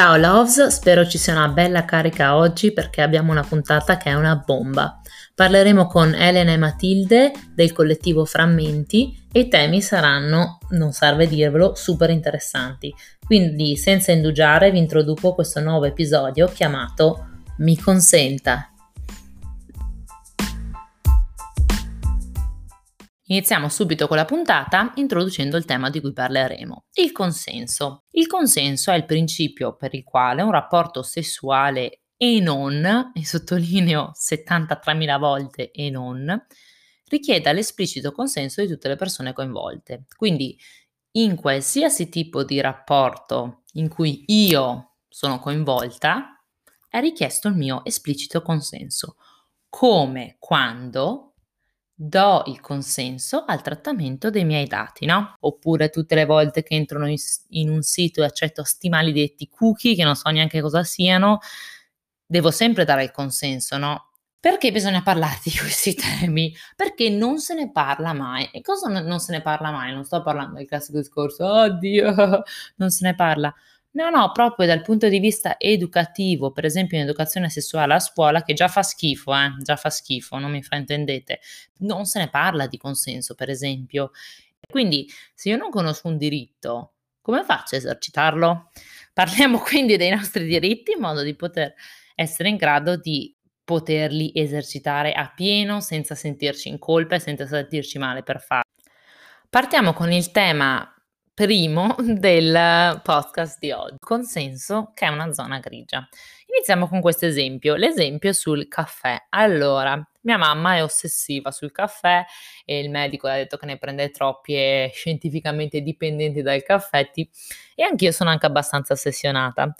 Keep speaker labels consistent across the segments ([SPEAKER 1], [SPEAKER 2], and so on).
[SPEAKER 1] Ciao Loves, spero ci sia una bella carica oggi perché abbiamo una puntata che è una bomba. Parleremo con Elena e Matilde del collettivo Frammenti e i temi saranno, non serve dirvelo, super interessanti. Quindi senza indugiare vi introduco questo nuovo episodio chiamato Mi consenta. Iniziamo subito con la puntata introducendo il tema di cui parleremo, il consenso. Il consenso è il principio per il quale un rapporto sessuale e non, e sottolineo 73.000 volte e non, richieda l'esplicito consenso di tutte le persone coinvolte. Quindi in qualsiasi tipo di rapporto in cui io sono coinvolta, è richiesto il mio esplicito consenso, come quando do il consenso al trattamento dei miei dati, no? Oppure tutte le volte che entro in, in un sito e accetto sti maledetti cookie che non so neanche cosa siano, devo sempre dare il consenso, no? Perché bisogna parlare di questi temi? Perché non se ne parla mai. E cosa non se ne parla mai? Non sto parlando del classico discorso, oddio, non se ne parla. No, no, proprio dal punto di vista educativo, per esempio in educazione sessuale a scuola, che già fa schifo, eh, già fa schifo, non mi fraintendete, non se ne parla di consenso, per esempio. Quindi, se io non conosco un diritto, come faccio a esercitarlo? Parliamo quindi dei nostri diritti in modo di poter essere in grado di poterli esercitare a pieno senza sentirci in colpa e senza sentirci male per farlo. Partiamo con il tema primo del podcast di oggi, consenso che è una zona grigia. Iniziamo con questo esempio, l'esempio sul caffè. Allora, mia mamma è ossessiva sul caffè e il medico ha detto che ne prende troppi e scientificamente dipendenti dal caffè e anch'io sono anche abbastanza ossessionata.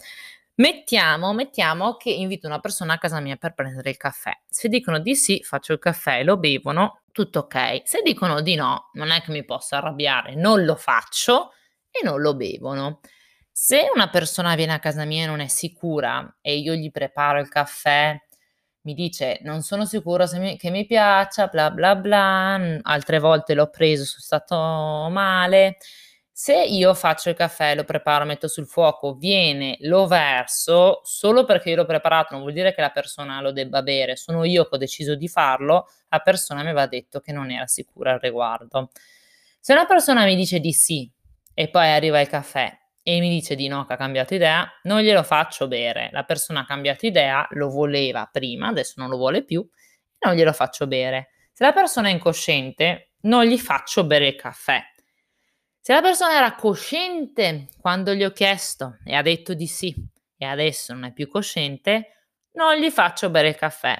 [SPEAKER 1] Mettiamo, mettiamo che invito una persona a casa mia per prendere il caffè. Se dicono di sì, faccio il caffè e lo bevono, tutto ok. Se dicono di no, non è che mi posso arrabbiare, non lo faccio e non lo bevono. Se una persona viene a casa mia e non è sicura e io gli preparo il caffè, mi dice non sono sicuro mi, che mi piaccia, bla bla bla, altre volte l'ho preso, sono stato male. Se io faccio il caffè, lo preparo, metto sul fuoco, viene, lo verso, solo perché io l'ho preparato non vuol dire che la persona lo debba bere, sono io che ho deciso di farlo, la persona mi aveva detto che non era sicura al riguardo. Se una persona mi dice di sì e poi arriva il caffè e mi dice di no, che ha cambiato idea, non glielo faccio bere. La persona ha cambiato idea, lo voleva prima, adesso non lo vuole più, non glielo faccio bere. Se la persona è incosciente, non gli faccio bere il caffè. Se la persona era cosciente quando gli ho chiesto e ha detto di sì e adesso non è più cosciente, non gli faccio bere il caffè.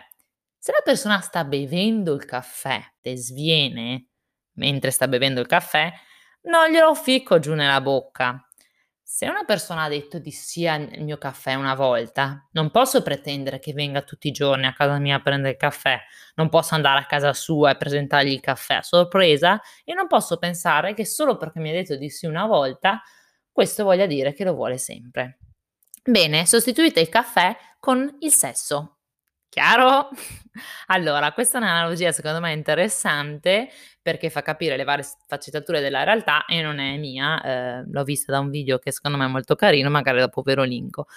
[SPEAKER 1] Se la persona sta bevendo il caffè e sviene mentre sta bevendo il caffè, non glielo ficco giù nella bocca. Se una persona ha detto di sì al mio caffè una volta, non posso pretendere che venga tutti i giorni a casa mia a prendere il caffè, non posso andare a casa sua e presentargli il caffè a sorpresa e non posso pensare che solo perché mi ha detto di sì una volta, questo voglia dire che lo vuole sempre. Bene, sostituite il caffè con il sesso. Chiaro? Allora, questa è un'analogia secondo me interessante perché fa capire le varie sfaccettature della realtà e non è mia, eh, l'ho vista da un video che secondo me è molto carino, magari dopo ve lo linko.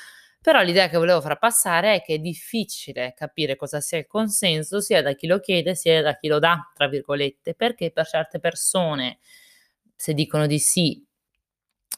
[SPEAKER 1] Però l'idea che volevo far passare è che è difficile capire cosa sia il consenso sia da chi lo chiede sia da chi lo dà, tra virgolette, perché per certe persone se dicono di sì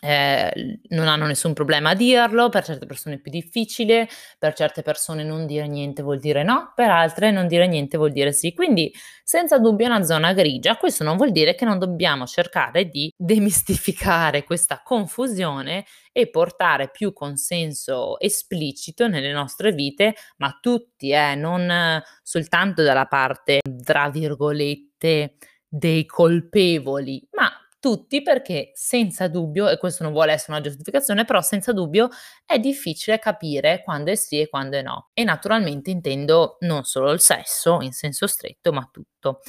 [SPEAKER 1] eh, non hanno nessun problema a dirlo, per certe persone è più difficile, per certe persone non dire niente vuol dire no, per altre non dire niente vuol dire sì. Quindi senza dubbio è una zona grigia, questo non vuol dire che non dobbiamo cercare di demistificare questa confusione e portare più consenso esplicito nelle nostre vite, ma tutti, eh, non soltanto dalla parte, tra virgolette, dei colpevoli, ma tutti perché senza dubbio, e questo non vuole essere una giustificazione, però senza dubbio è difficile capire quando è sì e quando è no. E naturalmente intendo non solo il sesso in senso stretto, ma tutto.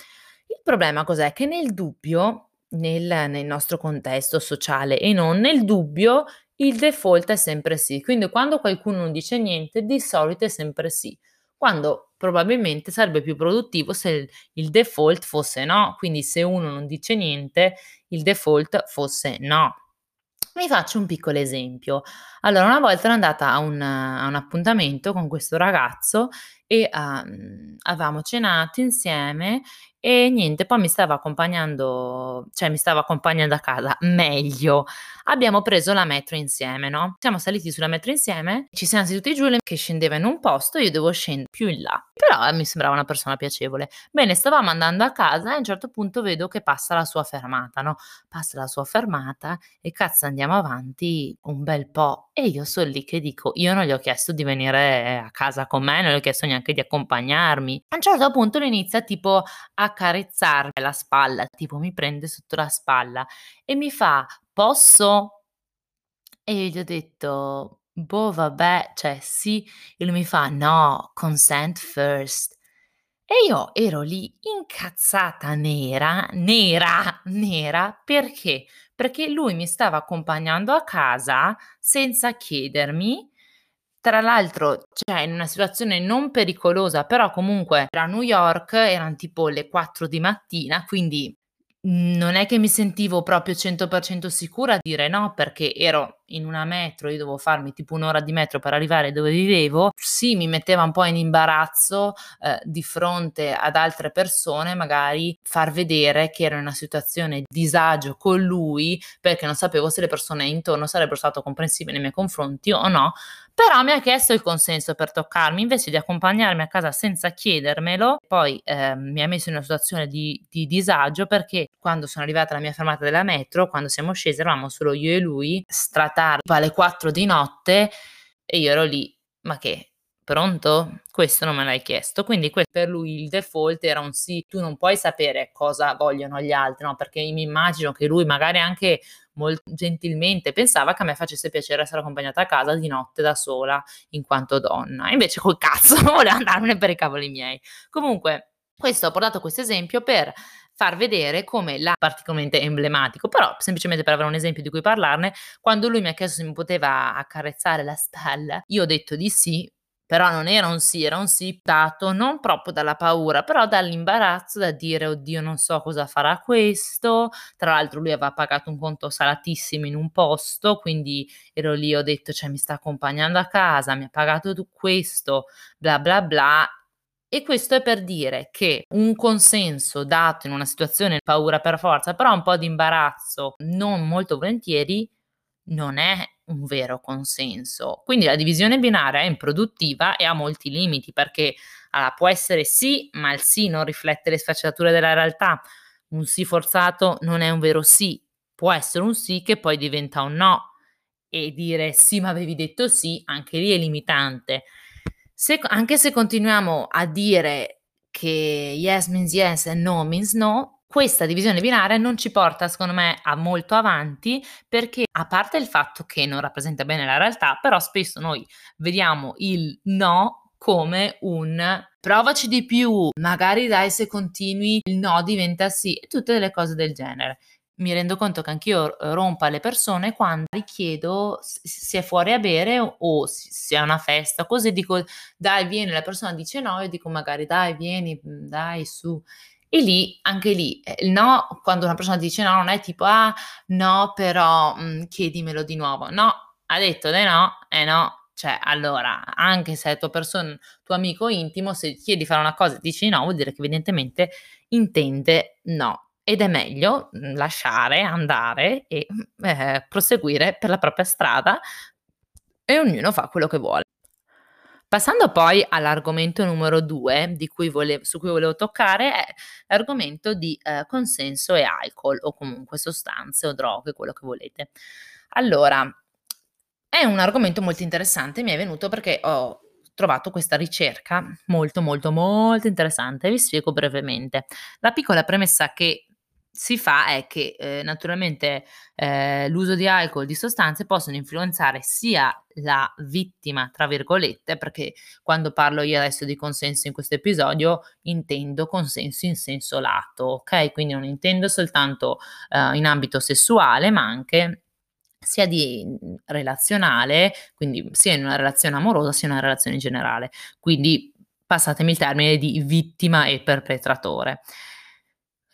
[SPEAKER 1] Il problema cos'è? Che nel dubbio, nel, nel nostro contesto sociale e non nel dubbio, il default è sempre sì. Quindi quando qualcuno non dice niente, di solito è sempre sì quando probabilmente sarebbe più produttivo se il, il, default fosse no, quindi se uno non dice niente, il default fosse no. Vi faccio un piccolo esempio. Allora, una volta ero andata a un a un appuntamento con questo ragazzo e, uhm, avevamo cenato insieme e niente, poi mi stava accompagnando cioè mi stava accompagnando a casa, meglio, abbiamo preso la metro insieme, no, siamo saliti sulla metro insieme, ci siamo seduti giù, lei che scendeva in un posto, io dovevo scendere più in là, però mi sembrava una persona piacevole. Bene, stavamo andando a casa e a un certo punto vedo che passa la sua fermata, no, passa la sua fermata e cazzo andiamo avanti un bel po' e io son lì che dico: "Io non gli ho chiesto di venire a casa con me, non gli ho chiesto neanche di accompagnarmi". A un certo punto lui inizia tipo a accarezzarmi la spalla, tipo mi prende sotto la spalla e mi fa: "Posso?" E io gli ho detto: "Boh, vabbè, cioè sì". E lui mi fa: "No, consent first". E io ero lì incazzata nera, nera, nera, perché? Perché lui mi stava accompagnando a casa senza chiedermi tra l'altro, cioè in una situazione non pericolosa, però comunque era New York, eran tipo le 4 di mattina, quindi non è che mi sentivo proprio 100% sicura a dire no, perché ero in una metro, io dovevo farmi tipo un'ora di metro per arrivare dove vivevo. Sì, mi metteva un po' in imbarazzo eh, di fronte ad altre persone, magari far vedere che ero in una situazione di disagio con lui, perché non sapevo se le persone intorno sarebbero state comprensive nei miei confronti o no. Però mi ha chiesto il consenso per toccarmi, invece di accompagnarmi a casa senza chiedermelo, poi eh, mi ha messo in una situazione di, di, disagio perché quando sono arrivata alla mia fermata della metro, quando siamo scesi, eravamo solo io e lui, stratardi alle 4 di notte e io ero lì, ma che? Pronto? Questo non me l'hai chiesto. Quindi per lui il default era un sì. Tu non puoi sapere cosa vogliono gli altri, no? Perché mi immagino che lui magari anche molto gentilmente pensava che a me facesse piacere essere accompagnata a casa di notte da sola in quanto donna. Invece col cazzo voleva andarmene per i cavoli miei. Comunque, questo ho portato questo esempio per far vedere come la particolarmente emblematico, però semplicemente per avere un esempio di cui parlarne, quando lui mi ha chiesto se mi poteva accarezzare la spalla, io ho detto di sì, però non era un sì, era un sì dato non proprio dalla paura, però dall'imbarazzo da dire oddio non so cosa farà questo, tra l'altro lui aveva pagato un conto salatissimo in un posto, quindi ero lì, ho detto cioè mi sta accompagnando a casa, mi ha pagato questo, bla bla bla. E questo è per dire che un consenso dato in una situazione paura per forza, però un po' di imbarazzo, non molto volentieri, non è un vero consenso. Quindi la divisione binaria è improduttiva e ha molti limiti perché allora, può essere sì, ma il sì non riflette le sfaccettature della realtà. Un sì forzato non è un vero sì, può essere un sì che poi diventa un no e dire sì, ma avevi detto sì, anche lì è limitante. Se, anche se continuiamo a dire che yes means yes e no means no, questa divisione binaria non ci porta, secondo me, a molto avanti perché, a parte il fatto che non rappresenta bene la realtà, però spesso noi vediamo il no come un provaci di più, magari dai se continui il no diventa sì e tutte delle cose del genere. Mi rendo conto che anch'io rompo alle persone quando richiedo se è fuori a bere o se è una festa, così dico dai vieni, la persona dice no, io dico magari dai vieni, dai su e lì, anche lì, eh, il no, quando una persona dice no, non è tipo, ah, no, però mh, mm, chiedimelo di nuovo. No, ha detto di no, e eh no. Cioè, allora, anche se è tuo, person- tuo amico intimo, se chiedi di fare una cosa e dici no, vuol dire che evidentemente intende no. Ed è meglio mm, lasciare andare e eh, proseguire per la propria strada e ognuno fa quello che vuole. Passando poi all'argomento numero due cui vole- su cui volevo toccare è l'argomento di eh, consenso e alcol o comunque sostanze o droghe, quello che volete. Allora, è un argomento molto interessante, mi è venuto perché ho trovato questa ricerca molto molto molto interessante, vi spiego brevemente. La piccola premessa che si fa è che eh, naturalmente eh, l'uso di alcol, di sostanze possono influenzare sia la vittima, tra virgolette, perché quando parlo io adesso di consenso in questo episodio intendo consenso in senso lato, ok? Quindi non intendo soltanto eh, in ambito sessuale, ma anche sia di relazionale, quindi sia in una relazione amorosa sia in una relazione in generale. Quindi passatemi il termine di vittima e perpetratore.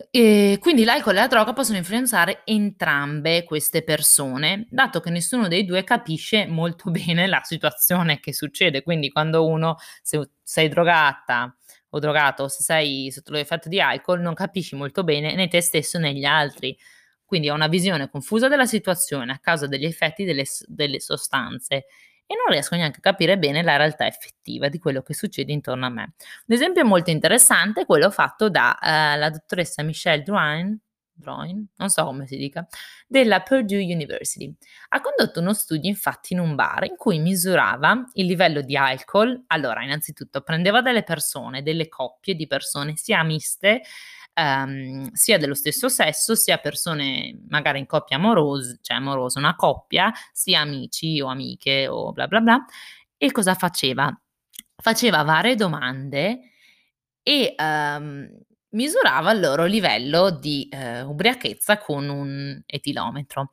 [SPEAKER 1] E quindi l'alcol e la droga possono influenzare entrambe queste persone, dato che nessuno dei due capisce molto bene la situazione che succede. Quindi quando uno, se sei drogata o drogato o se sei sotto l'effetto di alcol, non capisci molto bene né te stesso né gli altri. Quindi ho una visione confusa della situazione a causa degli effetti delle, delle sostanze e non riesco neanche a capire bene la realtà effettiva di quello che succede intorno a me. Un esempio molto interessante è quello fatto dalla uh, dottoressa Michelle Drouin, Drouin, non so come si dica, della Purdue University. Ha condotto uno studio infatti in un bar in cui misurava il livello di alcol. Allora, innanzitutto prendeva delle persone, delle coppie di persone sia miste ehm, sia dello stesso sesso, sia persone magari in coppia amorosa, cioè amorosa, una coppia, sia amici o amiche o bla bla bla. E cosa faceva? Faceva varie domande e ehm, misurava il loro livello di eh, ubriachezza con un etilometro.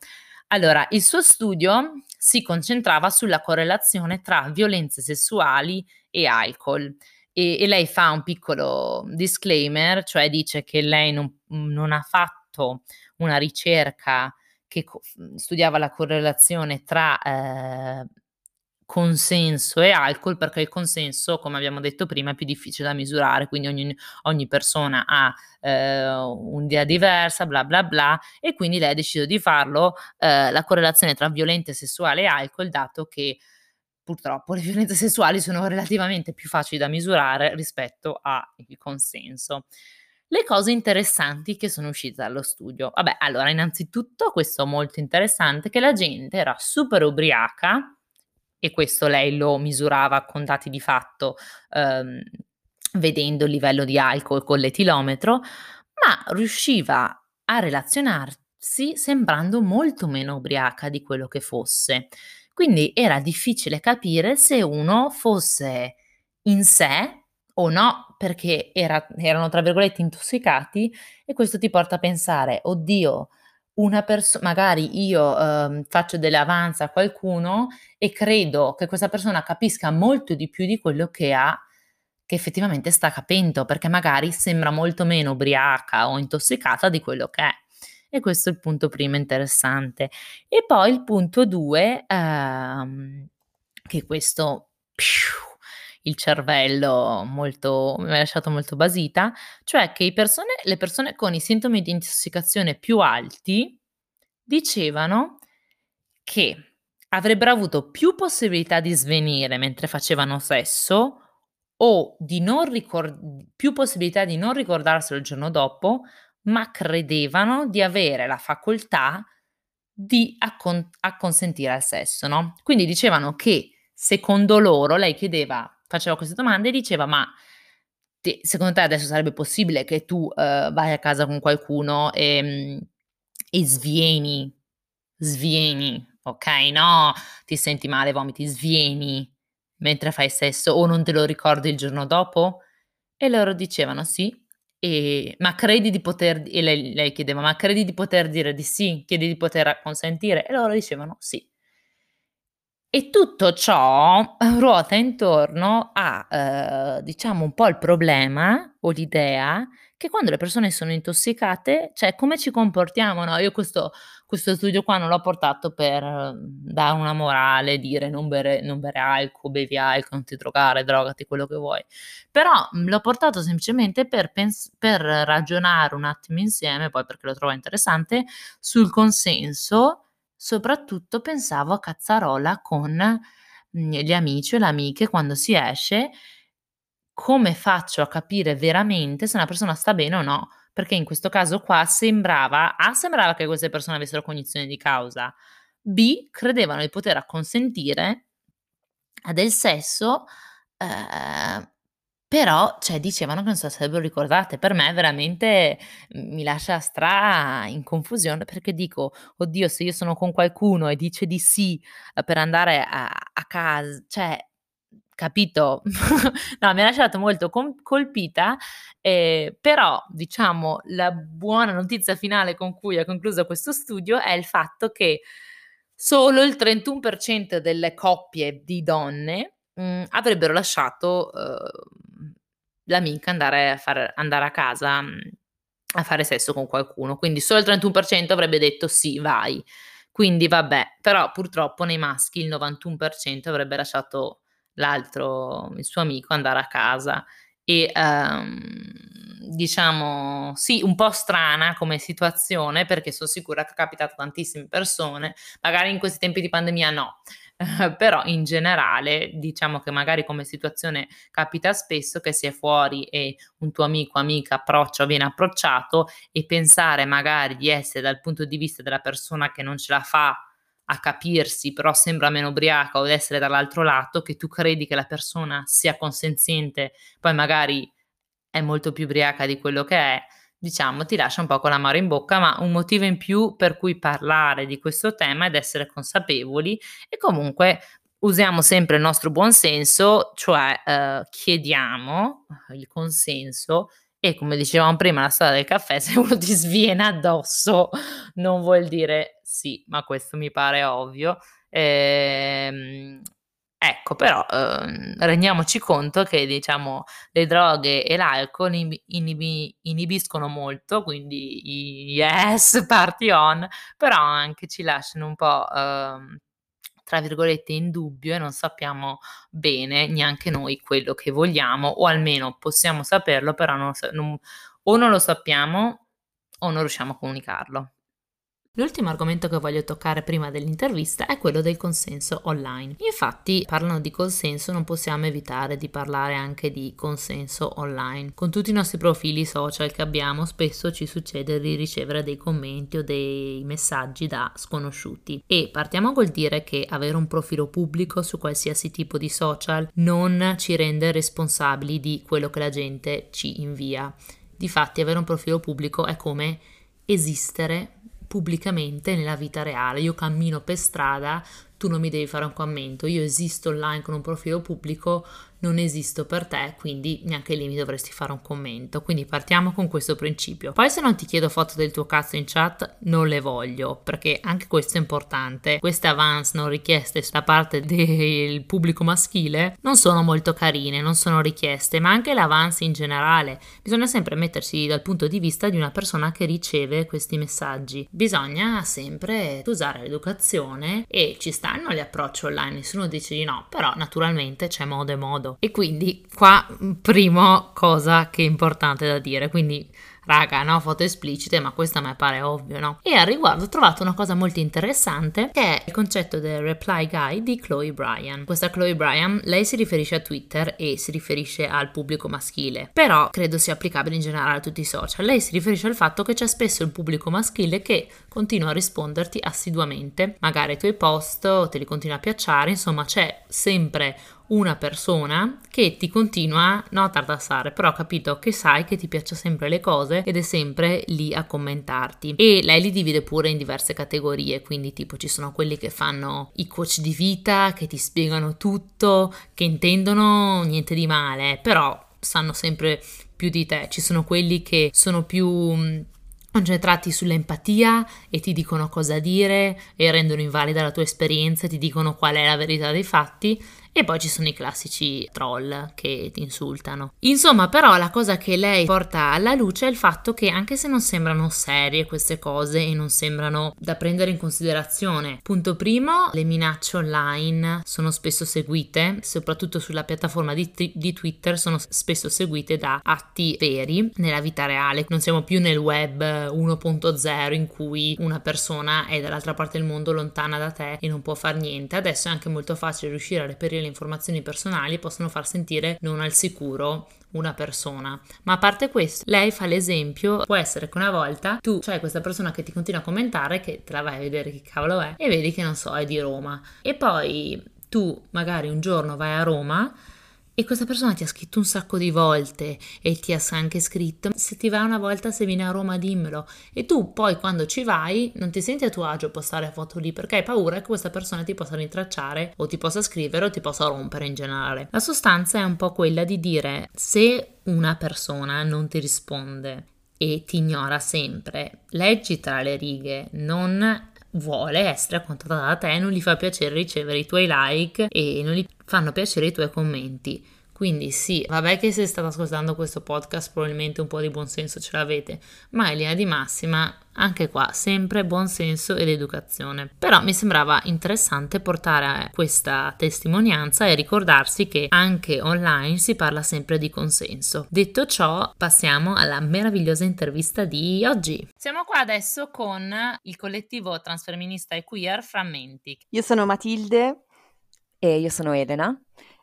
[SPEAKER 1] Allora, il suo studio si concentrava sulla correlazione tra violenze sessuali e alcol e, e, lei fa un piccolo disclaimer, cioè dice che lei non, non ha fatto una ricerca che co- studiava la correlazione tra eh, consenso e alcol perché il consenso, come abbiamo detto prima, è più difficile da misurare, quindi ogni, ogni persona ha eh, un'idea diversa, bla bla bla, e quindi lei ha deciso di farlo eh, la correlazione tra violente sessuale e alcol, dato che purtroppo le violenze sessuali sono relativamente più facili da misurare rispetto al consenso. Le cose interessanti che sono uscite dallo studio. Vabbè, allora, innanzitutto, questo molto interessante, che la gente era super ubriaca, e questo lei lo misurava con dati di fatto, ehm, vedendo il livello di alcol con l'etilometro, ma riusciva a relazionarsi sembrando molto meno ubriaca di quello che fosse. Quindi era difficile capire se uno fosse in sé o no, perché era, erano tra virgolette intossicati e questo ti porta a pensare, oddio, una persona, magari io eh, faccio delle avanze a qualcuno e credo che questa persona capisca molto di più di quello che ha, che effettivamente sta capendo, perché magari sembra molto meno ubriaca o intossicata di quello che è. E questo è il punto primo interessante. E poi il punto due, ehm, che questo il cervello molto, mi ha lasciato molto basita, cioè che persone, le persone con i sintomi di intossicazione più alti dicevano che avrebbero avuto più possibilità di svenire mentre facevano sesso o di non ricord- più possibilità di non ricordarselo il giorno dopo ma credevano di avere la facoltà di accon- acconsentire al sesso, no? Quindi dicevano che secondo loro, lei chiedeva, faceva queste domande e diceva, ma te, secondo te adesso sarebbe possibile che tu uh, vai a casa con qualcuno e, mm, e svieni, svieni, ok? No, ti senti male, vomiti, svieni mentre fai sesso o non te lo ricordi il giorno dopo? E loro dicevano sì, e, ma credi di poter, e lei, lei chiedeva, ma credi di poter dire di sì? Chiedi di poter consentire? E loro dicevano sì. E tutto ciò ruota intorno a, eh, diciamo, un po' il problema o l'idea che quando le persone sono intossicate, cioè come ci comportiamo, no? Io questo, questo studio qua non l'ho portato per mhmm, dare una morale, dire non bere, non bere alcol, bevi alcol, non ti drogare, drogati, quello che vuoi. Però mhmm, l'ho portato semplicemente per, pens- per ragionare un attimo insieme, poi perché lo trovo interessante, sul consenso, soprattutto pensavo a cazzarola con mhmm, gli amici o le amiche quando si esce, come faccio a capire veramente se una persona sta bene o no? Perché in questo caso qua sembrava, A, sembrava che queste persone avessero cognizione di causa, B, credevano di poter acconsentire a del sesso, eh, però, cioè, dicevano che non se sarebbero ricordate. Per me veramente mi lascia stra in confusione perché dico, oddio, se io sono con qualcuno e dice di sì eh, per andare a, a casa, cioè, capito? no, mi ha lasciato molto com- colpita, eh, però diciamo la buona notizia finale con cui ha concluso questo studio è il fatto che solo il 31% delle coppie di donne mh, mm, avrebbero lasciato uh, l'amica andare a, far, andare a casa mh, a fare sesso con qualcuno, quindi solo il 31% avrebbe detto sì, vai. Quindi vabbè, però purtroppo nei maschi il 91% avrebbe lasciato l'altro, il suo amico, andare a casa. E um, diciamo sì, un po' strana come situazione perché sono sicura che è capitato a tantissime persone, magari in questi tempi di pandemia no, però in generale diciamo che magari come situazione capita spesso che si è fuori e un tuo amico amica approccia o viene approcciato e pensare magari di essere dal punto di vista della persona che non ce la fa a capirsi, però sembra meno ubriaca o essere dall'altro lato, che tu credi che la persona sia consenziente, poi magari è molto più ubriaca di quello che è, diciamo, ti lascia un po' con l'amaro in bocca, ma un motivo in più per cui parlare di questo tema ed essere consapevoli e comunque usiamo sempre il nostro buon senso, cioè eh, chiediamo il consenso e come dicevamo prima la storia del caffè, se uno ti sviene addosso non vuol dire sì, ma questo mi pare ovvio. Ehm, Ecco, però eh, rendiamoci conto che diciamo le droghe e l'alcol inibi- inibiscono molto, quindi yes, party on, però anche ci lasciano un po', eh, tra virgolette, in dubbio e non sappiamo bene neanche noi quello che vogliamo, o almeno possiamo saperlo, però non, non, o non lo sappiamo o non riusciamo a comunicarlo. L'ultimo argomento che voglio toccare prima dell'intervista è quello del consenso online. Infatti, parlando di consenso, non possiamo evitare di parlare anche di consenso online. Con tutti i nostri profili social che abbiamo, spesso ci succede di ricevere dei commenti o dei messaggi da sconosciuti. E partiamo col dire che avere un profilo pubblico su qualsiasi tipo di social non ci rende responsabili di quello che la gente ci invia. Difatti, avere un profilo pubblico è come esistere pubblicamente nella vita reale. Io cammino per strada, tu non mi devi fare un commento, io esisto online con un profilo pubblico, non esisto per te, quindi neanche lì mi dovresti fare un commento. Quindi partiamo con questo principio. Poi se non ti chiedo foto del tuo cazzo in chat, non le voglio, perché anche questo è importante. Queste avance non richieste da parte del pubblico maschile non sono molto carine, non sono richieste, ma anche l'avance in generale. Bisogna sempre mettersi dal punto di vista di una persona che riceve questi messaggi. Bisogna sempre usare l'educazione e ci stanno gli approcci online, nessuno dice di no, però naturalmente c'è modo e modo modo. E quindi qua, prima cosa che è importante da dire, quindi raga, no, foto esplicite, ma questo a me pare ovvio, no? E al riguardo ho trovato una cosa molto interessante che è il concetto del reply guy di Chloe Bryan. Questa Chloe Bryan, lei si riferisce a Twitter e si riferisce al pubblico maschile, però credo sia applicabile in generale a tutti i social. Lei si riferisce al fatto che c'è spesso il pubblico maschile che continua a risponderti assiduamente, magari ai tuoi post te li continua a piacciare, insomma c'è sempre una persona che ti continua no, a tartassare, però ho capito che sai che ti piacciono sempre le cose ed è sempre lì a commentarti. E lei li divide pure in diverse categorie, quindi tipo ci sono quelli che fanno i coach di vita, che ti spiegano tutto, che intendono niente di male, però sanno sempre più di te. Ci sono quelli che sono più concentrati sull'empatia e ti dicono cosa dire e rendono invalida la tua esperienza, ti dicono qual è la verità dei fatti e poi ci sono i classici troll che ti insultano. Insomma, però la cosa che lei porta alla luce è il fatto che anche se non sembrano serie queste cose e non sembrano da prendere in considerazione, punto primo, le minacce online sono spesso seguite, soprattutto sulla piattaforma di, di Twitter, sono spesso seguite da atti veri nella vita reale. Non siamo più nel web 1.0 in cui una persona è dall'altra parte del mondo lontana da te e non può fare niente. Adesso è anche molto facile riuscire a reperire le informazioni personali possono far sentire non al sicuro una persona. Ma a parte questo, lei fa l'esempio, può essere che una volta tu c'hai questa persona che ti continua a commentare, che te la vai a vedere che cavolo è, e vedi che non so, è di Roma. E poi tu magari un giorno vai a Roma e questa persona ti ha scritto un sacco di volte e ti ha anche scritto se ti vai una volta se vieni a Roma dimmelo e tu poi quando ci vai non ti senti a tuo agio postare foto lì perché hai paura che questa persona ti possa rintracciare o ti possa scrivere o ti possa rompere in generale. La sostanza è un po' quella di dire se una persona non ti risponde e ti ignora sempre, leggi tra le righe, non vuole essere contattata da te, non gli fa piacere ricevere i tuoi like e non gli fanno piacere i tuoi commenti. Quindi sì, vabbè che se state ascoltando questo podcast probabilmente un po' di buonsenso ce l'avete, ma in linea di massima anche qua sempre buonsenso ed educazione. Però mi sembrava interessante portare questa testimonianza e ricordarsi che anche online si parla sempre di consenso. Detto ciò, passiamo alla meravigliosa intervista di oggi. Siamo qua adesso con il collettivo transfemminista e queer Frammenti.
[SPEAKER 2] Io sono Matilde
[SPEAKER 3] e io sono Elena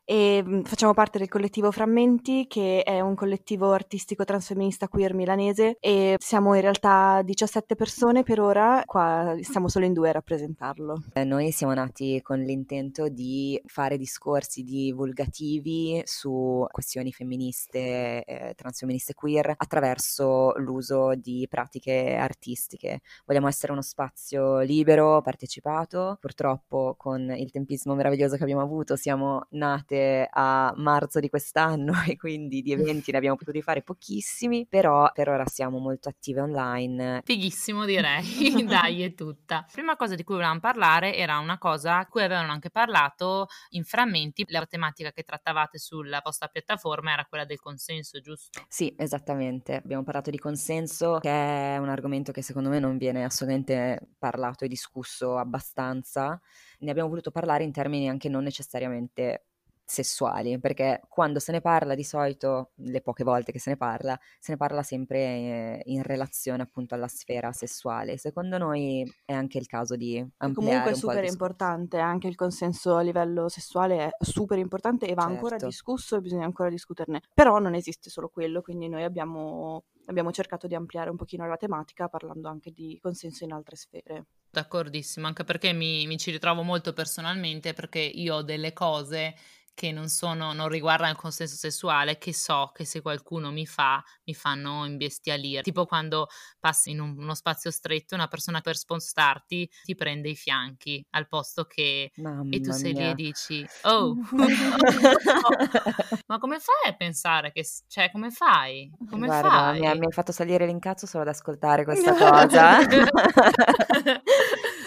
[SPEAKER 2] e mm, facciamo parte del collettivo Frammenti, che è un collettivo artistico transfemminista queer milanese e siamo in realtà 17 persone per ora, qua siamo solo in due a rappresentarlo.
[SPEAKER 3] Eh, noi siamo nati con l'intento di fare discorsi divulgativi su questioni femministe, eh, transfemministe queer attraverso l'uso di pratiche artistiche. Vogliamo essere uno spazio libero, partecipato. Purtroppo con il tempismo meraviglioso che abbiamo avuto siamo nate veramente a marzo di quest'anno e quindi di eventi ne abbiamo potuti fare pochissimi, però per ora siamo molto attive online.
[SPEAKER 1] Fighissimo direi, dai è tutta. Prima cosa di cui volevamo parlare era una cosa di cui avevano anche parlato in frammenti, la tematica che trattavate sulla vostra piattaforma era quella del consenso, giusto?
[SPEAKER 3] Sì, esattamente, abbiamo parlato di consenso che è un argomento che secondo me non viene assolutamente parlato e discusso abbastanza. Ne abbiamo voluto parlare in termini anche non necessariamente sessuali, perché quando se ne parla di solito, le poche volte che se ne parla, se ne parla sempre eh, in relazione appunto alla sfera sessuale. Secondo noi è anche il caso di ampliare
[SPEAKER 2] Comunque è super importante, anche il consenso a livello sessuale è super importante e va certo. ancora discusso e bisogna ancora discuterne. Però non esiste solo quello, quindi noi abbiamo abbiamo cercato di ampliare un pochino la tematica parlando anche di consenso in altre sfere.
[SPEAKER 1] D'accordissimo, anche perché mi, mi ci ritrovo molto personalmente perché io ho delle cose che non, sono, non riguardano il consenso sessuale, che so che se qualcuno mi fa, mi fanno imbestialire. Tipo quando passi in un, uno spazio stretto, una persona per spostarti ti prende i fianchi al posto che... Mamma e tu sei mia. lì e dici, oh, ma come fai a pensare che... Cioè, come fai? Come
[SPEAKER 3] Guarda,
[SPEAKER 1] fai?
[SPEAKER 3] Mi, mi hai fatto salire l'incazzo solo ad ascoltare questa cosa.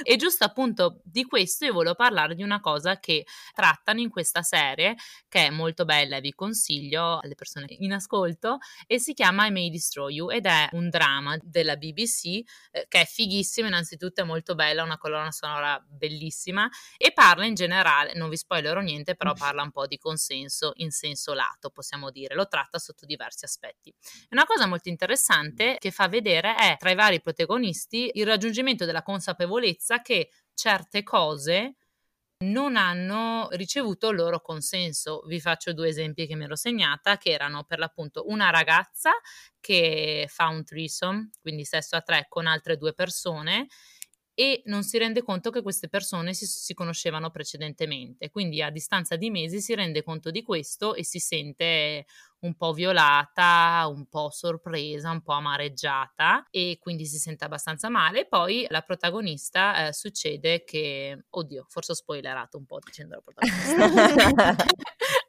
[SPEAKER 1] E giusto appunto di questo io volevo parlare di una cosa che trattano in questa serie, che è molto bella e vi consiglio alle persone in ascolto, e si chiama I May Destroy You ed è un dramma della BBC eh, che è fighissimo, innanzitutto è molto bella, una colonna sonora bellissima e parla in generale, non vi spoilerò niente, però parla un po' di consenso in senso lato, possiamo dire, lo tratta sotto diversi aspetti. Una cosa molto interessante che fa vedere è tra i vari protagonisti il raggiungimento della consapevolezza che certe cose non hanno ricevuto il loro consenso. Vi faccio due esempi che mi ero segnata, che erano per l'appunto una ragazza che fa un threesome, quindi sesso a tre con altre due persone, e non si rende conto che queste persone si, si, conoscevano precedentemente. Quindi a distanza di mesi si rende conto di questo e si sente un po' violata, un po' sorpresa, un po' amareggiata e quindi si sente abbastanza male. Poi la protagonista eh, succede che, oddio, forse ho spoilerato un po' dicendo la protagonista.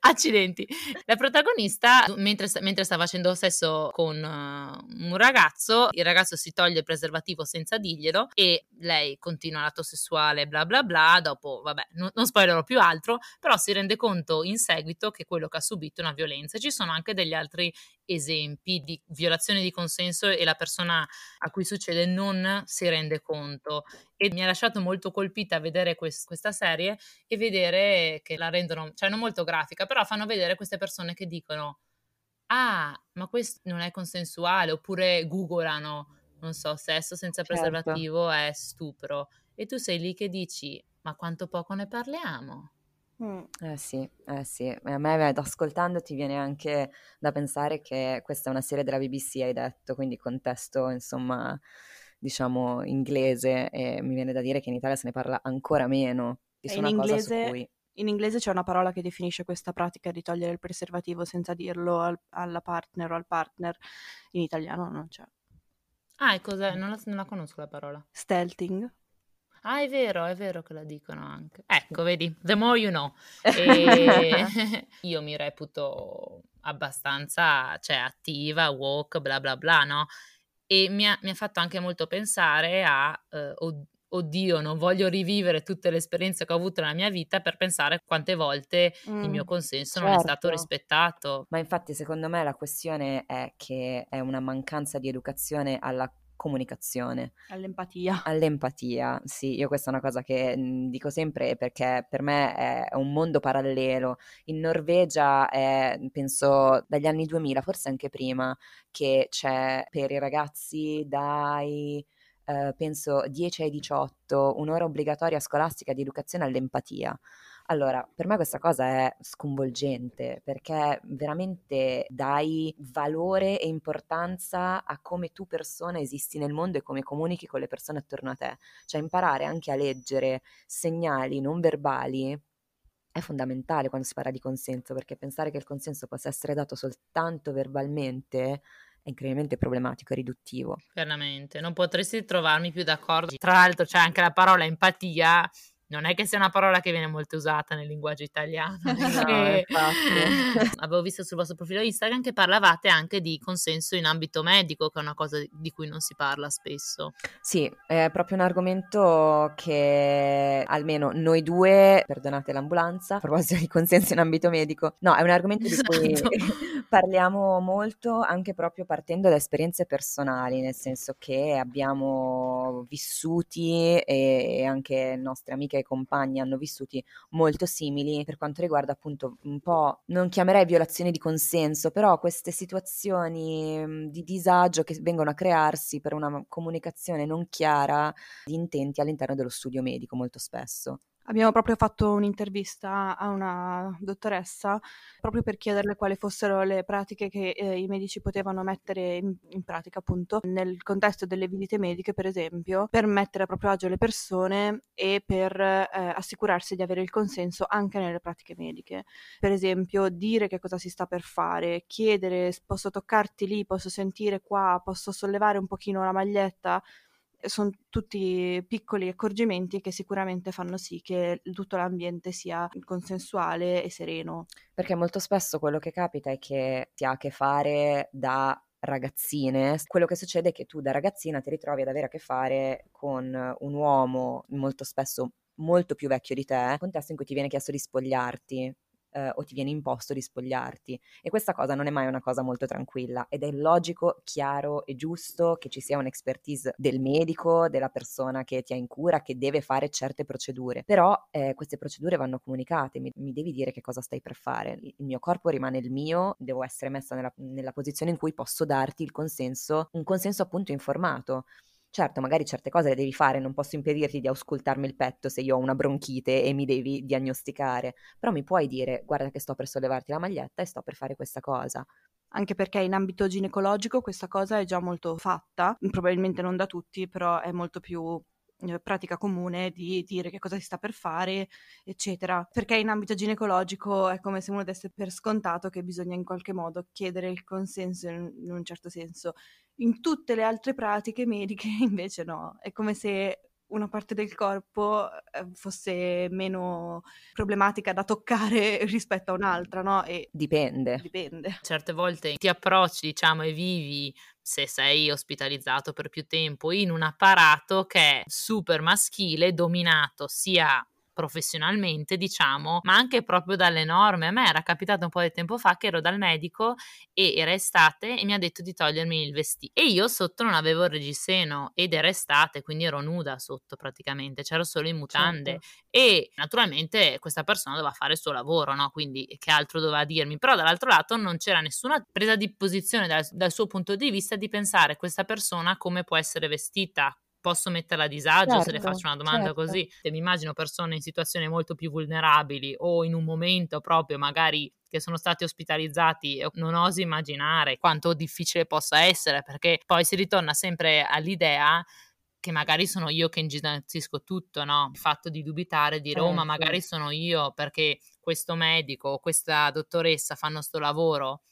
[SPEAKER 1] Accidenti. La protagonista, mentre, mentre, sta facendo sesso con uh, un ragazzo, il ragazzo si toglie il preservativo senza dirglielo e lei continua l'atto sessuale, bla bla bla. Dopo, vabbè, non, non spoilerò più altro, però si rende conto in seguito che quello che ha subito è una violenza. Ci sono anche degli altri esempi di violazione di consenso e la persona a cui succede non si rende conto. E mi ha lasciato molto colpita vedere quest- questa serie e vedere che la rendono, cioè non molto grafica, però fanno vedere queste persone che dicono ah, ma questo non è consensuale, oppure googolano, non so, sesso senza certo. preservativo è stupro. E tu sei lì che dici, ma quanto poco ne parliamo?
[SPEAKER 3] Mm. Eh sì, eh sì, a me ascoltando ti viene anche da pensare che questa è una serie della BBC, hai detto, quindi contesto insomma diciamo inglese e mi viene da dire che in Italia se ne parla ancora meno.
[SPEAKER 2] Di in inglese, cui... in inglese c'è una parola che definisce questa pratica di togliere il preservativo senza dirlo al, alla partner o al partner, in italiano non c'è.
[SPEAKER 1] Ah, e cos'è? Non la, non la conosco la parola.
[SPEAKER 2] Stealthing.
[SPEAKER 1] Ah, è vero, è vero che la dicono anche. Ecco, vedi, the more you know. E io mi reputo abbastanza, cioè, attiva, walk, bla bla bla, no? E mi ha, mi ha fatto anche molto pensare a, uh, oddio, non voglio rivivere tutte le esperienze che ho avuto nella mia vita per pensare quante volte mm, il mio consenso certo. non è stato certo. rispettato.
[SPEAKER 3] Ma infatti secondo me la questione è che è una mancanza di educazione alla comunicazione.
[SPEAKER 2] All'empatia.
[SPEAKER 3] All'empatia, sì, io questa è una cosa che mh, dico sempre perché per me è un mondo parallelo. In Norvegia è, penso, dagli anni 2000, forse anche prima, che c'è per i ragazzi dai... Uh, penso 10 ai 18, un'ora obbligatoria scolastica di educazione all'empatia. Allora, per me questa cosa è sconvolgente perché veramente dai valore e importanza a come tu persona esisti nel mondo e come comunichi con le persone attorno a te. Cioè imparare anche a leggere segnali non verbali è fondamentale quando si parla di consenso, perché pensare che il consenso possa essere dato soltanto verbalmente è incredibilmente problematico e riduttivo.
[SPEAKER 1] Veramente, non potresti trovarmi più d'accordo. Tra l'altro c'è anche la parola empatia non è che sia una parola che viene molto usata nel linguaggio italiano. No, e... Avevo visto sul vostro profilo Instagram che parlavate anche di consenso in ambito medico, che è una cosa di cui non si parla spesso.
[SPEAKER 3] Sì, è proprio un argomento che almeno noi due, perdonate l'ambulanza, a proposito di consenso in ambito medico, no, è un argomento di cui esatto. parliamo molto anche proprio partendo da esperienze personali, nel senso che abbiamo vissuti e anche nostre amiche compagni hanno vissuti molto simili per quanto riguarda appunto un po', non chiamerei violazioni di consenso, però queste situazioni mhmm, di disagio che vengono a crearsi per una comunicazione non chiara di intenti all'interno dello studio medico molto spesso.
[SPEAKER 2] Abbiamo proprio fatto un'intervista a una dottoressa proprio per chiederle quali fossero le pratiche che eh, i medici potevano mettere in, in, pratica appunto nel contesto delle visite mediche per esempio per mettere a proprio agio le persone e per eh, assicurarsi di avere il consenso anche nelle pratiche mediche. Per esempio dire che cosa si sta per fare, chiedere posso toccarti lì, posso sentire qua, posso sollevare un pochino la maglietta sono tutti piccoli accorgimenti che sicuramente fanno sì che tutto l'ambiente sia consensuale e sereno.
[SPEAKER 3] Perché molto spesso quello che capita è che si ha a che fare da ragazzine, quello che succede è che tu da ragazzina ti ritrovi ad avere a che fare con un uomo molto spesso molto più vecchio di te, contesto in cui ti viene chiesto di spogliarti eh, o ti viene imposto di spogliarti. E questa cosa non è mai una cosa molto tranquilla ed è logico, chiaro e giusto che ci sia un'expertise del medico, della persona che ti ha in cura, che deve fare certe procedure. Però eh, queste procedure vanno comunicate, mi, mi, devi dire che cosa stai per fare. Il mio corpo rimane il mio, devo essere messa nella, nella posizione in cui posso darti il consenso, un consenso appunto informato. Certo, magari certe cose le devi fare, non posso impedirti di auscultarmi il petto se io ho una bronchite e mi devi diagnosticare, però mi puoi dire guarda che sto per sollevarti la maglietta e sto per fare questa cosa.
[SPEAKER 2] Anche perché in ambito ginecologico questa cosa è già molto fatta, probabilmente non da tutti, però è molto più eh, pratica comune di dire che cosa si sta per fare, eccetera. Perché in ambito ginecologico è come se uno desse per scontato che bisogna in qualche modo chiedere il consenso in, in un certo senso. In tutte le altre pratiche mediche invece no, è come se una parte del corpo eh, fosse meno problematica da toccare rispetto a un'altra, no? E
[SPEAKER 3] dipende.
[SPEAKER 2] Dipende.
[SPEAKER 1] Certe volte ti approcci, diciamo, e vivi se sei ospitalizzato per più tempo in un apparato che è super maschile, dominato sia professionalmente, diciamo, ma anche proprio dalle norme. A me era capitato un po' di tempo fa che ero dal medico e era estate e mi ha detto di togliermi il vestito. E io sotto non avevo il reggiseno ed era estate, quindi ero nuda sotto praticamente, c'ero solo in mutande. Certo. E naturalmente questa persona doveva fare il suo lavoro, no? Quindi che altro doveva dirmi? Però dall'altro lato non c'era nessuna presa di posizione dal, dal suo punto di vista di pensare questa persona come può essere vestita, posso metterla a disagio certo, se le certo, faccio una domanda certo. così. Se mi immagino persone in situazioni molto più vulnerabili o in un momento proprio magari che sono stati ospitalizzati, non oso immaginare quanto difficile possa essere, perché poi si ritorna sempre all'idea che magari sono io che ingigantisco tutto, no? Il fatto di dubitare, di Roma, oh, magari sono io perché questo medico o questa dottoressa fanno sto lavoro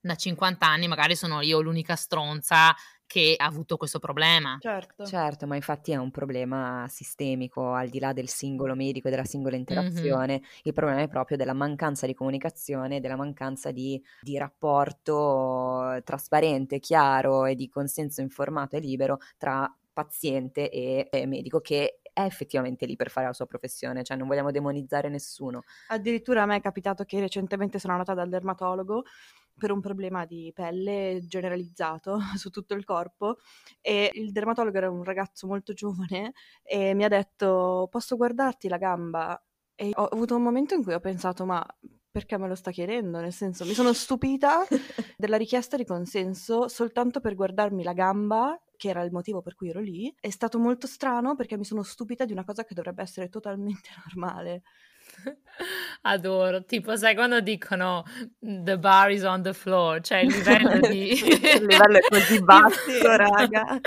[SPEAKER 1] da 50 anni, magari sono io l'unica stronza che ha avuto questo problema.
[SPEAKER 3] Certo. certo, ma infatti è un problema sistemico, al di là del singolo medico e della singola interazione, mm-hmm. il problema è proprio della mancanza di comunicazione, della mancanza di, di rapporto trasparente, chiaro e di consenso informato e libero tra paziente e, e medico che è effettivamente lì per fare la sua professione, cioè non vogliamo demonizzare nessuno.
[SPEAKER 2] Addirittura a me è capitato che recentemente sono andata dal dermatologo per un problema di pelle generalizzato su tutto il corpo e il dermatologo era un ragazzo molto giovane e mi ha detto posso guardarti la gamba? E ho avuto un momento in cui ho pensato ma perché me lo sta chiedendo? Nel senso mi sono stupita della richiesta di consenso soltanto per guardarmi la gamba che era il motivo per cui ero lì, è stato molto strano perché mi sono stupita di una cosa che dovrebbe essere totalmente normale.
[SPEAKER 1] Adoro, tipo sai quando dicono the bar is on the floor, cioè il livello di...
[SPEAKER 3] il livello è così basso, raga.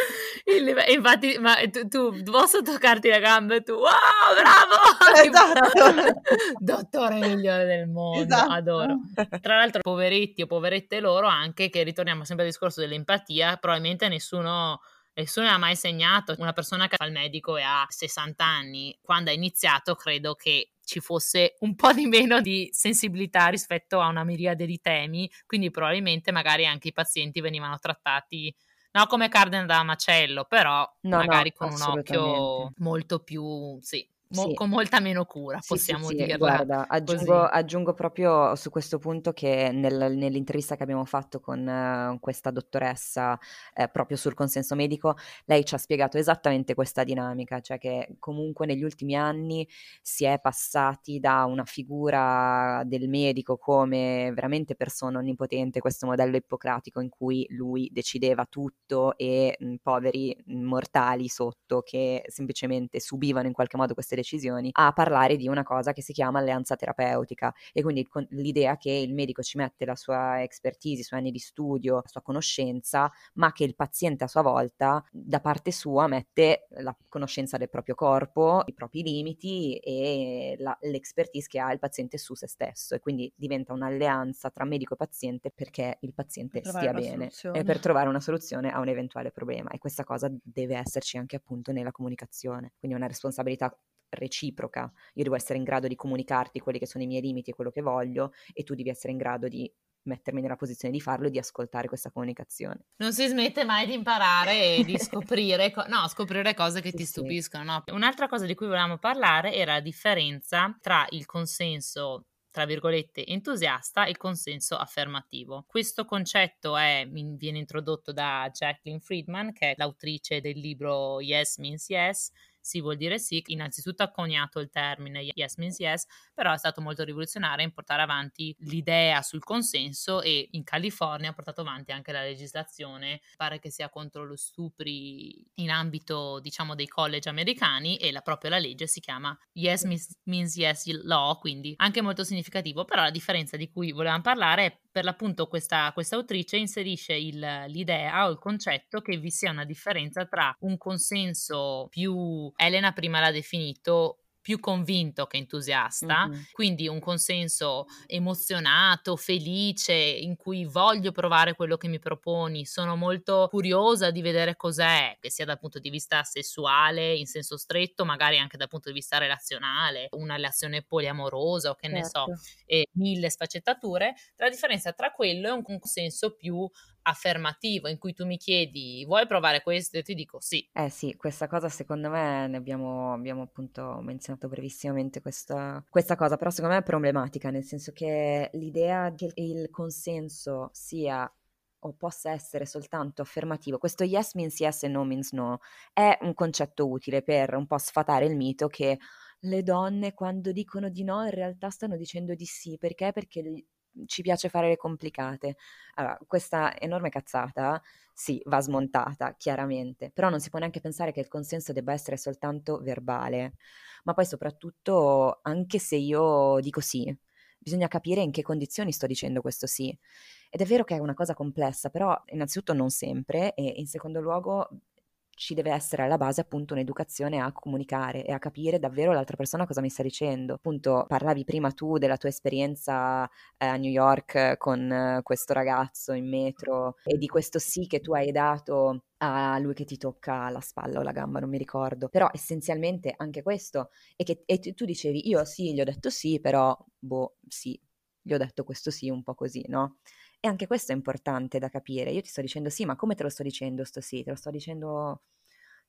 [SPEAKER 1] Live... Infatti, ma tu, tu, posso toccarti la gamba e tu, wow, bravo!
[SPEAKER 2] Esatto.
[SPEAKER 1] Dottore migliore del mondo, esatto. adoro. Tra l'altro, poveretti o poverette loro anche, che ritorniamo sempre al discorso dell'empatia, probabilmente nessuno nessuno ha mai segnato una persona che fa il medico e ha 60 anni. Quando ha iniziato, credo che ci fosse un po' di meno di sensibilità rispetto a una miriade di temi, quindi probabilmente magari anche i pazienti venivano trattati no come carne da macello, però no, magari no, con un occhio molto più, sì, Mo- sì. con molta meno cura, sì, possiamo
[SPEAKER 3] sì,
[SPEAKER 1] dirla.
[SPEAKER 3] Guarda, aggiungo, aggiungo, proprio su questo punto che nel, nell'intervista che abbiamo fatto con uh, questa dottoressa eh, proprio sul consenso medico, lei ci ha spiegato esattamente questa dinamica, cioè che comunque negli ultimi anni si è passati da una figura del medico come veramente persona onnipotente, questo modello ippocratico in cui lui decideva tutto e mh, poveri mortali sotto che semplicemente subivano in qualche modo queste decisioni, a parlare di una cosa che si chiama alleanza terapeutica. E quindi con l'idea che il medico ci mette la sua expertise, i suoi anni di studio, la sua conoscenza, ma che il paziente a sua volta da parte sua mette la conoscenza del proprio corpo, i propri limiti e la, l'expertise che ha il paziente su se stesso. E quindi diventa un'alleanza tra medico e paziente perché il paziente stia bene e per trovare una soluzione a un eventuale problema. E questa cosa deve esserci anche appunto nella comunicazione, quindi una responsabilità reciproca. Io devo essere in grado di comunicarti quelli che sono i miei limiti e quello che voglio e tu devi essere in grado di mettermi nella posizione di farlo e di ascoltare questa comunicazione.
[SPEAKER 1] Non si smette mai di imparare e di scoprire, co- no, scoprire cose che sì, ti stupiscono. No? Un'altra cosa di cui volevamo parlare era la differenza tra il consenso tra virgolette entusiasta e il consenso affermativo. Questo concetto è, viene introdotto da Jacqueline Friedman, che è l'autrice del libro Yes Means Yes, sì vuol dire sì, innanzitutto ha coniato il termine yes means yes, però è stato molto rivoluzionario in portare avanti l'idea sul consenso e in California ha portato avanti anche la legislazione, pare che sia contro lo stupri in ambito diciamo dei college americani e la, proprio la legge si chiama yes means, means yes law, quindi anche molto significativo, però la differenza di cui volevamo parlare è per l'appunto questa, questa autrice inserisce il, l'idea o il concetto che vi sia una differenza tra un consenso più, Elena prima l'ha definito, più convinto che entusiasta, mm-hmm. quindi un consenso emozionato, felice, in cui voglio provare quello che mi proponi, sono molto curiosa di vedere cos'è, che sia dal punto di vista sessuale in senso stretto, magari anche dal punto di vista relazionale, una relazione poliamorosa o che certo. ne so, certo. e mille sfaccettature, la differenza tra quello e un consenso più affermativo in cui tu mi chiedi vuoi provare questo e ti dico sì.
[SPEAKER 3] Eh sì, questa cosa secondo me ne abbiamo, abbiamo appunto menzionato brevissimamente questa, questa, cosa, però secondo me è problematica, nel senso che l'idea che il consenso sia o possa essere soltanto affermativo, questo yes means yes e no means no, è un concetto utile per un po' sfatare il mito che le donne quando dicono di no in realtà stanno dicendo di sì, perché? Perché ci piace fare le complicate. Allora, questa enorme cazzata, sì, va smontata, chiaramente, però non si può neanche pensare che il consenso debba essere soltanto verbale, ma poi soprattutto, anche se io dico sì, bisogna capire in che condizioni sto dicendo questo sì. Ed è vero che è una cosa complessa, però innanzitutto non sempre e in secondo luogo ci deve essere alla base appunto un'educazione a comunicare e a capire davvero l'altra persona cosa mi sta dicendo. Appunto parlavi prima tu della tua esperienza eh, a New York con eh, questo ragazzo in metro e di questo sì che tu hai dato a lui che ti tocca la spalla o la gamba, non mi ricordo. Però essenzialmente anche questo è che e tu dicevi io sì, gli ho detto sì, però boh, sì, gli ho detto questo sì un po' così, no? E anche questo è importante da capire. Io ti sto dicendo sì, ma come te lo sto dicendo sto sì? Te lo sto dicendo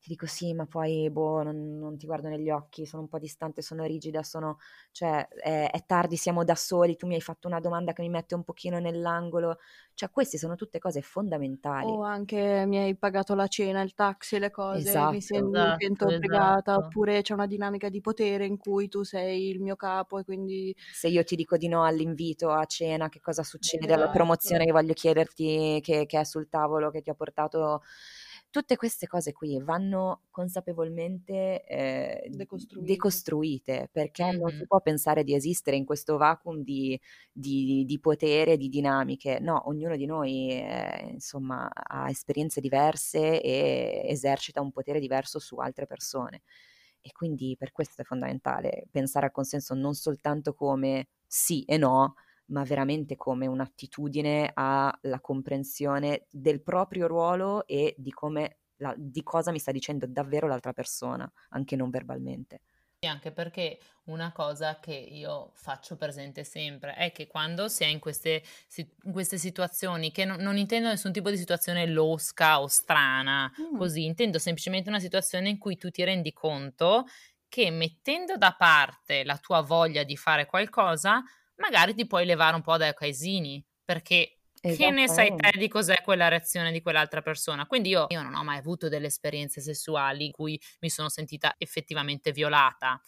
[SPEAKER 3] ti dico sì, ma poi boh, non, non, ti guardo negli occhi, sono un po' distante, sono rigida, sono, cioè è, è, tardi, siamo da soli, tu mi hai fatto una domanda che mi mette un pochino nell'angolo, cioè queste sono tutte cose fondamentali.
[SPEAKER 2] O anche mi hai pagato la cena, il taxi, le cose, esatto, mi sento, esatto, obbligata, esatto. oppure c'è una dinamica di potere in cui tu sei il mio capo e quindi...
[SPEAKER 3] Se io ti dico di no all'invito a cena, che cosa succede? Alla promozione che voglio chiederti che, che è sul tavolo, che ti ho portato Tutte queste cose qui vanno consapevolmente eh, decostruite. decostruite. perché mm-hmm. non si può pensare di esistere in questo vacuum di, di, di potere, di dinamiche. No, ognuno di noi eh, insomma ha esperienze diverse e esercita un potere diverso su altre persone. E quindi per questo è fondamentale pensare al consenso non soltanto come sì e no, ma veramente come un'attitudine alla comprensione del proprio ruolo e di come la, di cosa mi sta dicendo davvero l'altra persona, anche non verbalmente.
[SPEAKER 1] Anche perché una cosa che io faccio presente sempre è che quando si è in queste, in queste situazioni, che non, non, intendo nessun tipo di situazione losca o strana, mm. così, intendo semplicemente una situazione in cui tu ti rendi conto che mettendo da parte la tua voglia di fare qualcosa, magari ti puoi levare un po' dai casini, perché che ne sai te di cos'è quella reazione di quell'altra persona? Quindi io, io non ho mai avuto delle esperienze sessuali in cui mi sono sentita effettivamente violata.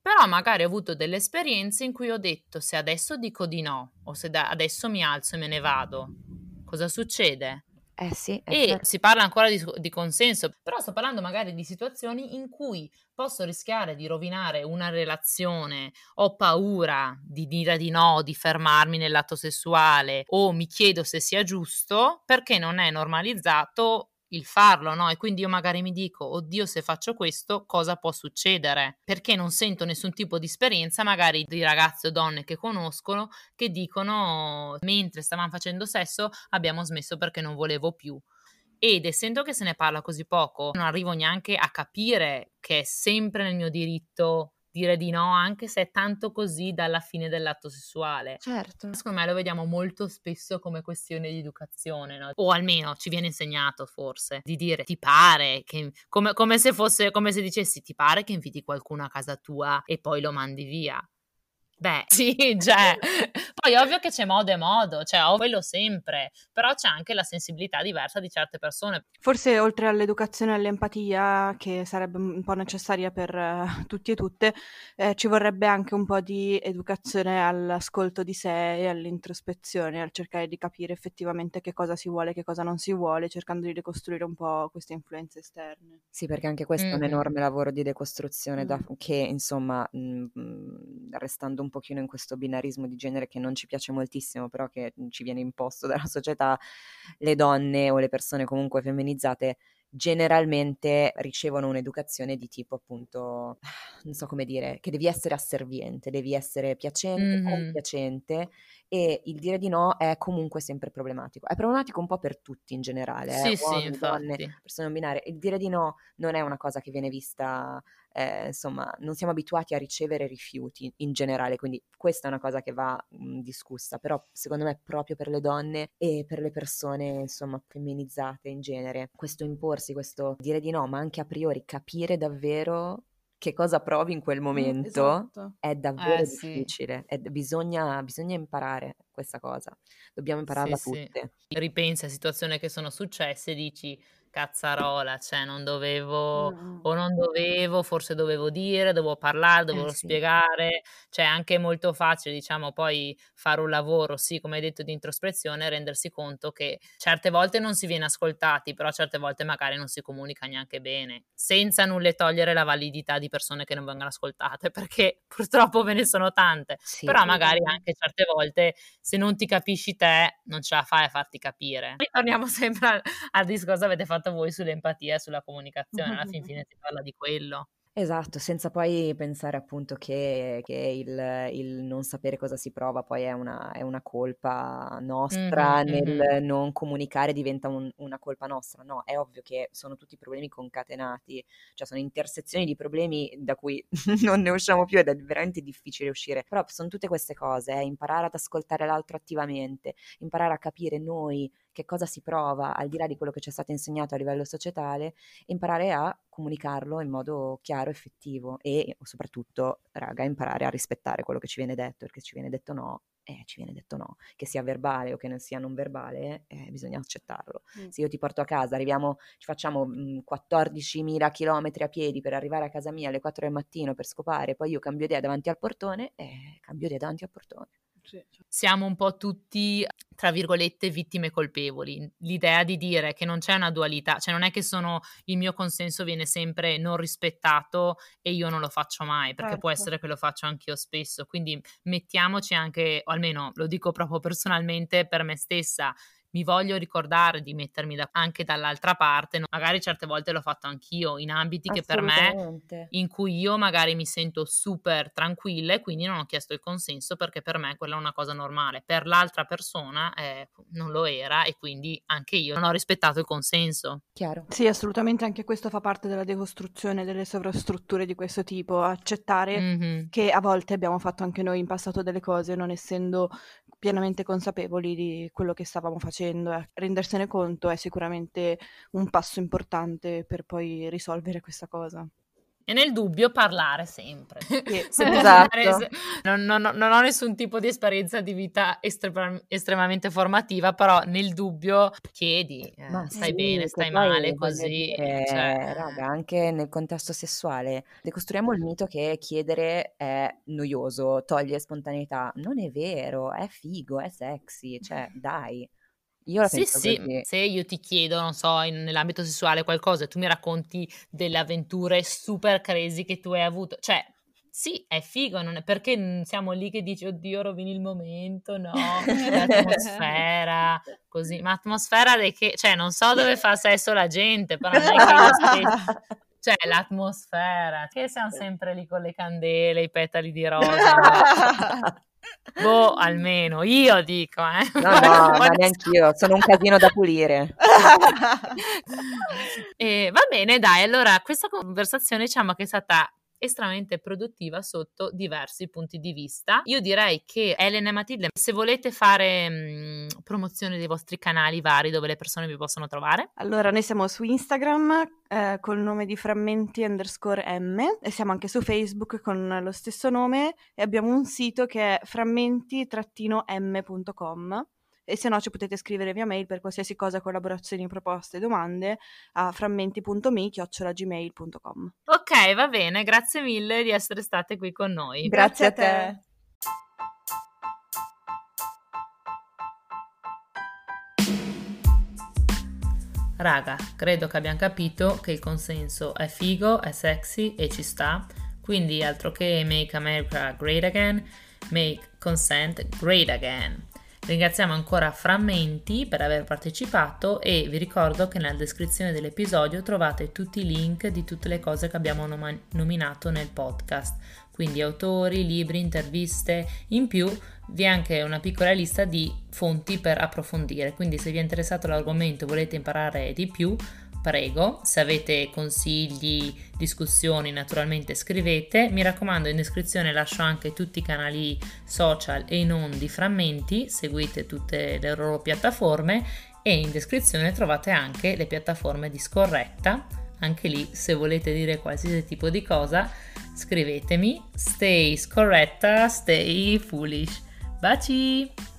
[SPEAKER 1] Però magari ho avuto delle esperienze in cui ho detto se adesso dico di no o se da- adesso mi alzo e me ne vado, cosa succede?
[SPEAKER 3] Eh sì,
[SPEAKER 1] e certo. si parla ancora di, di, consenso, però sto parlando magari di situazioni in cui posso rischiare di rovinare una relazione, ho paura di dire di no, di fermarmi nell'atto sessuale o mi chiedo se sia giusto perché non è normalizzato il farlo, no? E quindi io magari mi dico, oddio, se faccio questo, cosa può succedere? Perché non sento nessun tipo di esperienza, magari di ragazze o donne che conoscono, che dicono, mentre stavamo facendo sesso, abbiamo smesso perché non volevo più. Ed essendo che se ne parla così poco, non arrivo neanche a capire che è sempre nel mio diritto dire di no, anche se è tanto così dalla fine dell'atto sessuale.
[SPEAKER 3] Certo.
[SPEAKER 1] Secondo me lo vediamo molto spesso come questione di educazione, no? o almeno ci viene insegnato forse di dire ti pare che come, come se fosse come se dicessi ti pare che inviti qualcuno a casa tua e poi lo mandi via. Beh, sì, cioè, poi ovvio che c'è modo e modo, cioè ho quello sempre, però c'è anche la sensibilità diversa di certe persone.
[SPEAKER 2] Forse oltre all'educazione e all'empatia, che sarebbe un po' necessaria per uh, tutti e tutte, eh, ci vorrebbe anche un po' di educazione all'ascolto di sé e all'introspezione, al cercare di capire effettivamente che cosa si vuole, che cosa non si vuole, cercando di ricostruire un po' queste influenze esterne.
[SPEAKER 3] Sì, perché anche questo mm-hmm. è un enorme lavoro di decostruzione, mm. da, che insomma, mh, restando un pochino in questo binarismo di genere che non ci piace moltissimo, però che ci viene imposto dalla società, le donne o le persone comunque femminilizzate generalmente ricevono un'educazione di tipo appunto, non so come dire, che devi essere asserviente, devi essere piacente, mm-hmm. compiacente e il dire di no è comunque sempre problematico. È problematico un po' per tutti in generale,
[SPEAKER 1] sì,
[SPEAKER 3] eh?
[SPEAKER 1] uomini,
[SPEAKER 3] sì, donne, persone non binarie. Il dire di no non è una cosa che viene vista eh, insomma, non siamo abituati a ricevere rifiuti in generale, quindi questa è una cosa che va mh, discussa, però secondo me proprio per le donne e per le persone, insomma, femminilizzate in genere, questo imporsi, questo dire di no, ma anche a priori capire davvero che cosa provi in quel mm, momento esatto. è davvero eh, difficile. Sì. È, bisogna, bisogna, imparare questa cosa. Dobbiamo impararla sì, tutte.
[SPEAKER 1] Sì. Ripensi a situazioni che sono successe e dici cazzarola, cioè non dovevo mm. o non dovevo, forse dovevo dire, dovevo parlare, dovevo eh, sì. spiegare, cioè è anche molto facile, diciamo, poi fare un lavoro, sì, come hai detto, di introspezione rendersi conto che certe volte non si viene ascoltati, però certe volte magari non si comunica neanche bene, senza nulle togliere la validità di persone che non vengono ascoltate, perché purtroppo ve ne sono tante, sì, però magari anche certe volte se non ti capisci te non ce la fai a farti capire. Ritorniamo sempre al, al discorso avete fatto voi sull'empatia e sulla comunicazione, alla fin fine si parla di quello.
[SPEAKER 3] Esatto, senza poi pensare appunto che, che il, il, non sapere cosa si prova poi è una, è una colpa nostra, mm-hmm, nel mm-hmm. non comunicare diventa un, una colpa nostra. No, è ovvio che sono tutti problemi concatenati, cioè sono intersezioni di problemi da cui non ne usciamo più ed è veramente difficile uscire. Però sono tutte queste cose, eh, imparare ad ascoltare l'altro attivamente, imparare a capire noi che cosa si prova al di là di quello che ci è stato insegnato a livello societale, imparare a comunicarlo in modo chiaro, effettivo e soprattutto, raga, imparare a rispettare quello che ci viene detto, perché ci viene detto no eh, ci viene detto no, che sia verbale o che non sia non verbale, eh, bisogna accettarlo. Mm. Se io ti porto a casa, arriviamo, ci facciamo mh, 14.000 km a piedi per arrivare a casa mia alle 4 del mattino per scopare, poi io cambio idea davanti al portone, eh, cambio idea davanti al portone.
[SPEAKER 1] Siamo un po' tutti, tra virgolette, vittime colpevoli. L'idea di dire che non c'è una dualità, cioè non è che sono il mio consenso viene sempre non rispettato e io non lo faccio mai, perché certo. può essere che lo faccio anch'io spesso. Quindi mettiamoci anche, o almeno lo dico proprio personalmente per me stessa, mi voglio ricordare di mettermi da, anche dall'altra parte, no? magari certe volte l'ho fatto anch'io in ambiti che per me, in cui io magari mi sento super tranquilla e quindi non ho chiesto il consenso perché per me quella è una cosa normale, per l'altra persona eh, non lo era e quindi anche io non ho rispettato il consenso.
[SPEAKER 2] Chiaro. Sì, assolutamente anche questo fa parte della decostruzione delle sovrastrutture di questo tipo, accettare mm-hmm. che a volte abbiamo fatto anche noi in passato delle cose non essendo pienamente consapevoli di quello che stavamo facendo e rendersene conto è sicuramente un passo importante per poi risolvere questa cosa.
[SPEAKER 1] E nel dubbio parlare sempre. Sì,
[SPEAKER 2] esatto.
[SPEAKER 1] se, non, non, non, ho nessun tipo di esperienza di vita estre- estremamente formativa, però nel dubbio chiedi, eh, stai sì, bene, stai male, così.
[SPEAKER 3] Dire, cioè... Raga, anche nel contesto sessuale, decostruiamo il mito che chiedere è noioso, toglie spontaneità. Non è vero, è figo, è sexy, cioè dai.
[SPEAKER 1] Io la Sì, sì, se io ti chiedo, non so, in- nell'ambito sessuale qualcosa e tu mi racconti delle avventure super crazy che tu hai avuto, cioè, sì, è figo, non è perché siamo lì che dici, oddio, rovini il momento, no, l'atmosfera, così, ma atmosfera di che, cioè, non so dove fa sesso la gente, però non è che io stesso, cioè, l'atmosfera, che siamo sempre lì con le candele, i petali di rosa? Boh, almeno io dico, eh.
[SPEAKER 3] No, no, ma neanch'io, sono un casino da pulire.
[SPEAKER 1] e, va bene, dai, allora questa conversazione diciamo che è stata estremamente produttiva sotto diversi punti di vista. Io direi che Elena e Matilde, se volete fare mh, mm, promozione dei vostri canali vari dove le persone vi possono trovare.
[SPEAKER 2] Allora, noi siamo su Instagram eh, col nome di frammenti underscore M e siamo anche su Facebook con lo stesso nome e abbiamo un sito che è frammenti-m.com e se no ci potete scrivere via mail per qualsiasi cosa, collaborazioni, proposte, domande a frammenti.mi-gmail.com
[SPEAKER 1] Ok, va bene, grazie mille di essere state qui con noi.
[SPEAKER 2] Grazie, grazie a te.
[SPEAKER 1] Raga, credo che abbiamo capito che il consenso è figo, è sexy e ci sta, quindi altro che Make America Great Again, Make Consent Great Again. Ringraziamo ancora Frammenti per aver partecipato e vi ricordo che nella descrizione dell'episodio trovate tutti i link di tutte le cose che abbiamo nom- nominato nel podcast, quindi autori, libri, interviste, in più vi è anche una piccola lista di fonti per approfondire, quindi se vi è interessato l'argomento e volete imparare di più, prego, se avete consigli, discussioni, naturalmente scrivete. Mi raccomando, in descrizione lascio anche tutti i canali social e non di frammenti, seguite tutte le loro piattaforme e in descrizione trovate anche le piattaforme di Scorretta. Anche lì, se volete dire qualsiasi tipo di cosa, scrivetemi. Stay scorretta, stay foolish. Baci!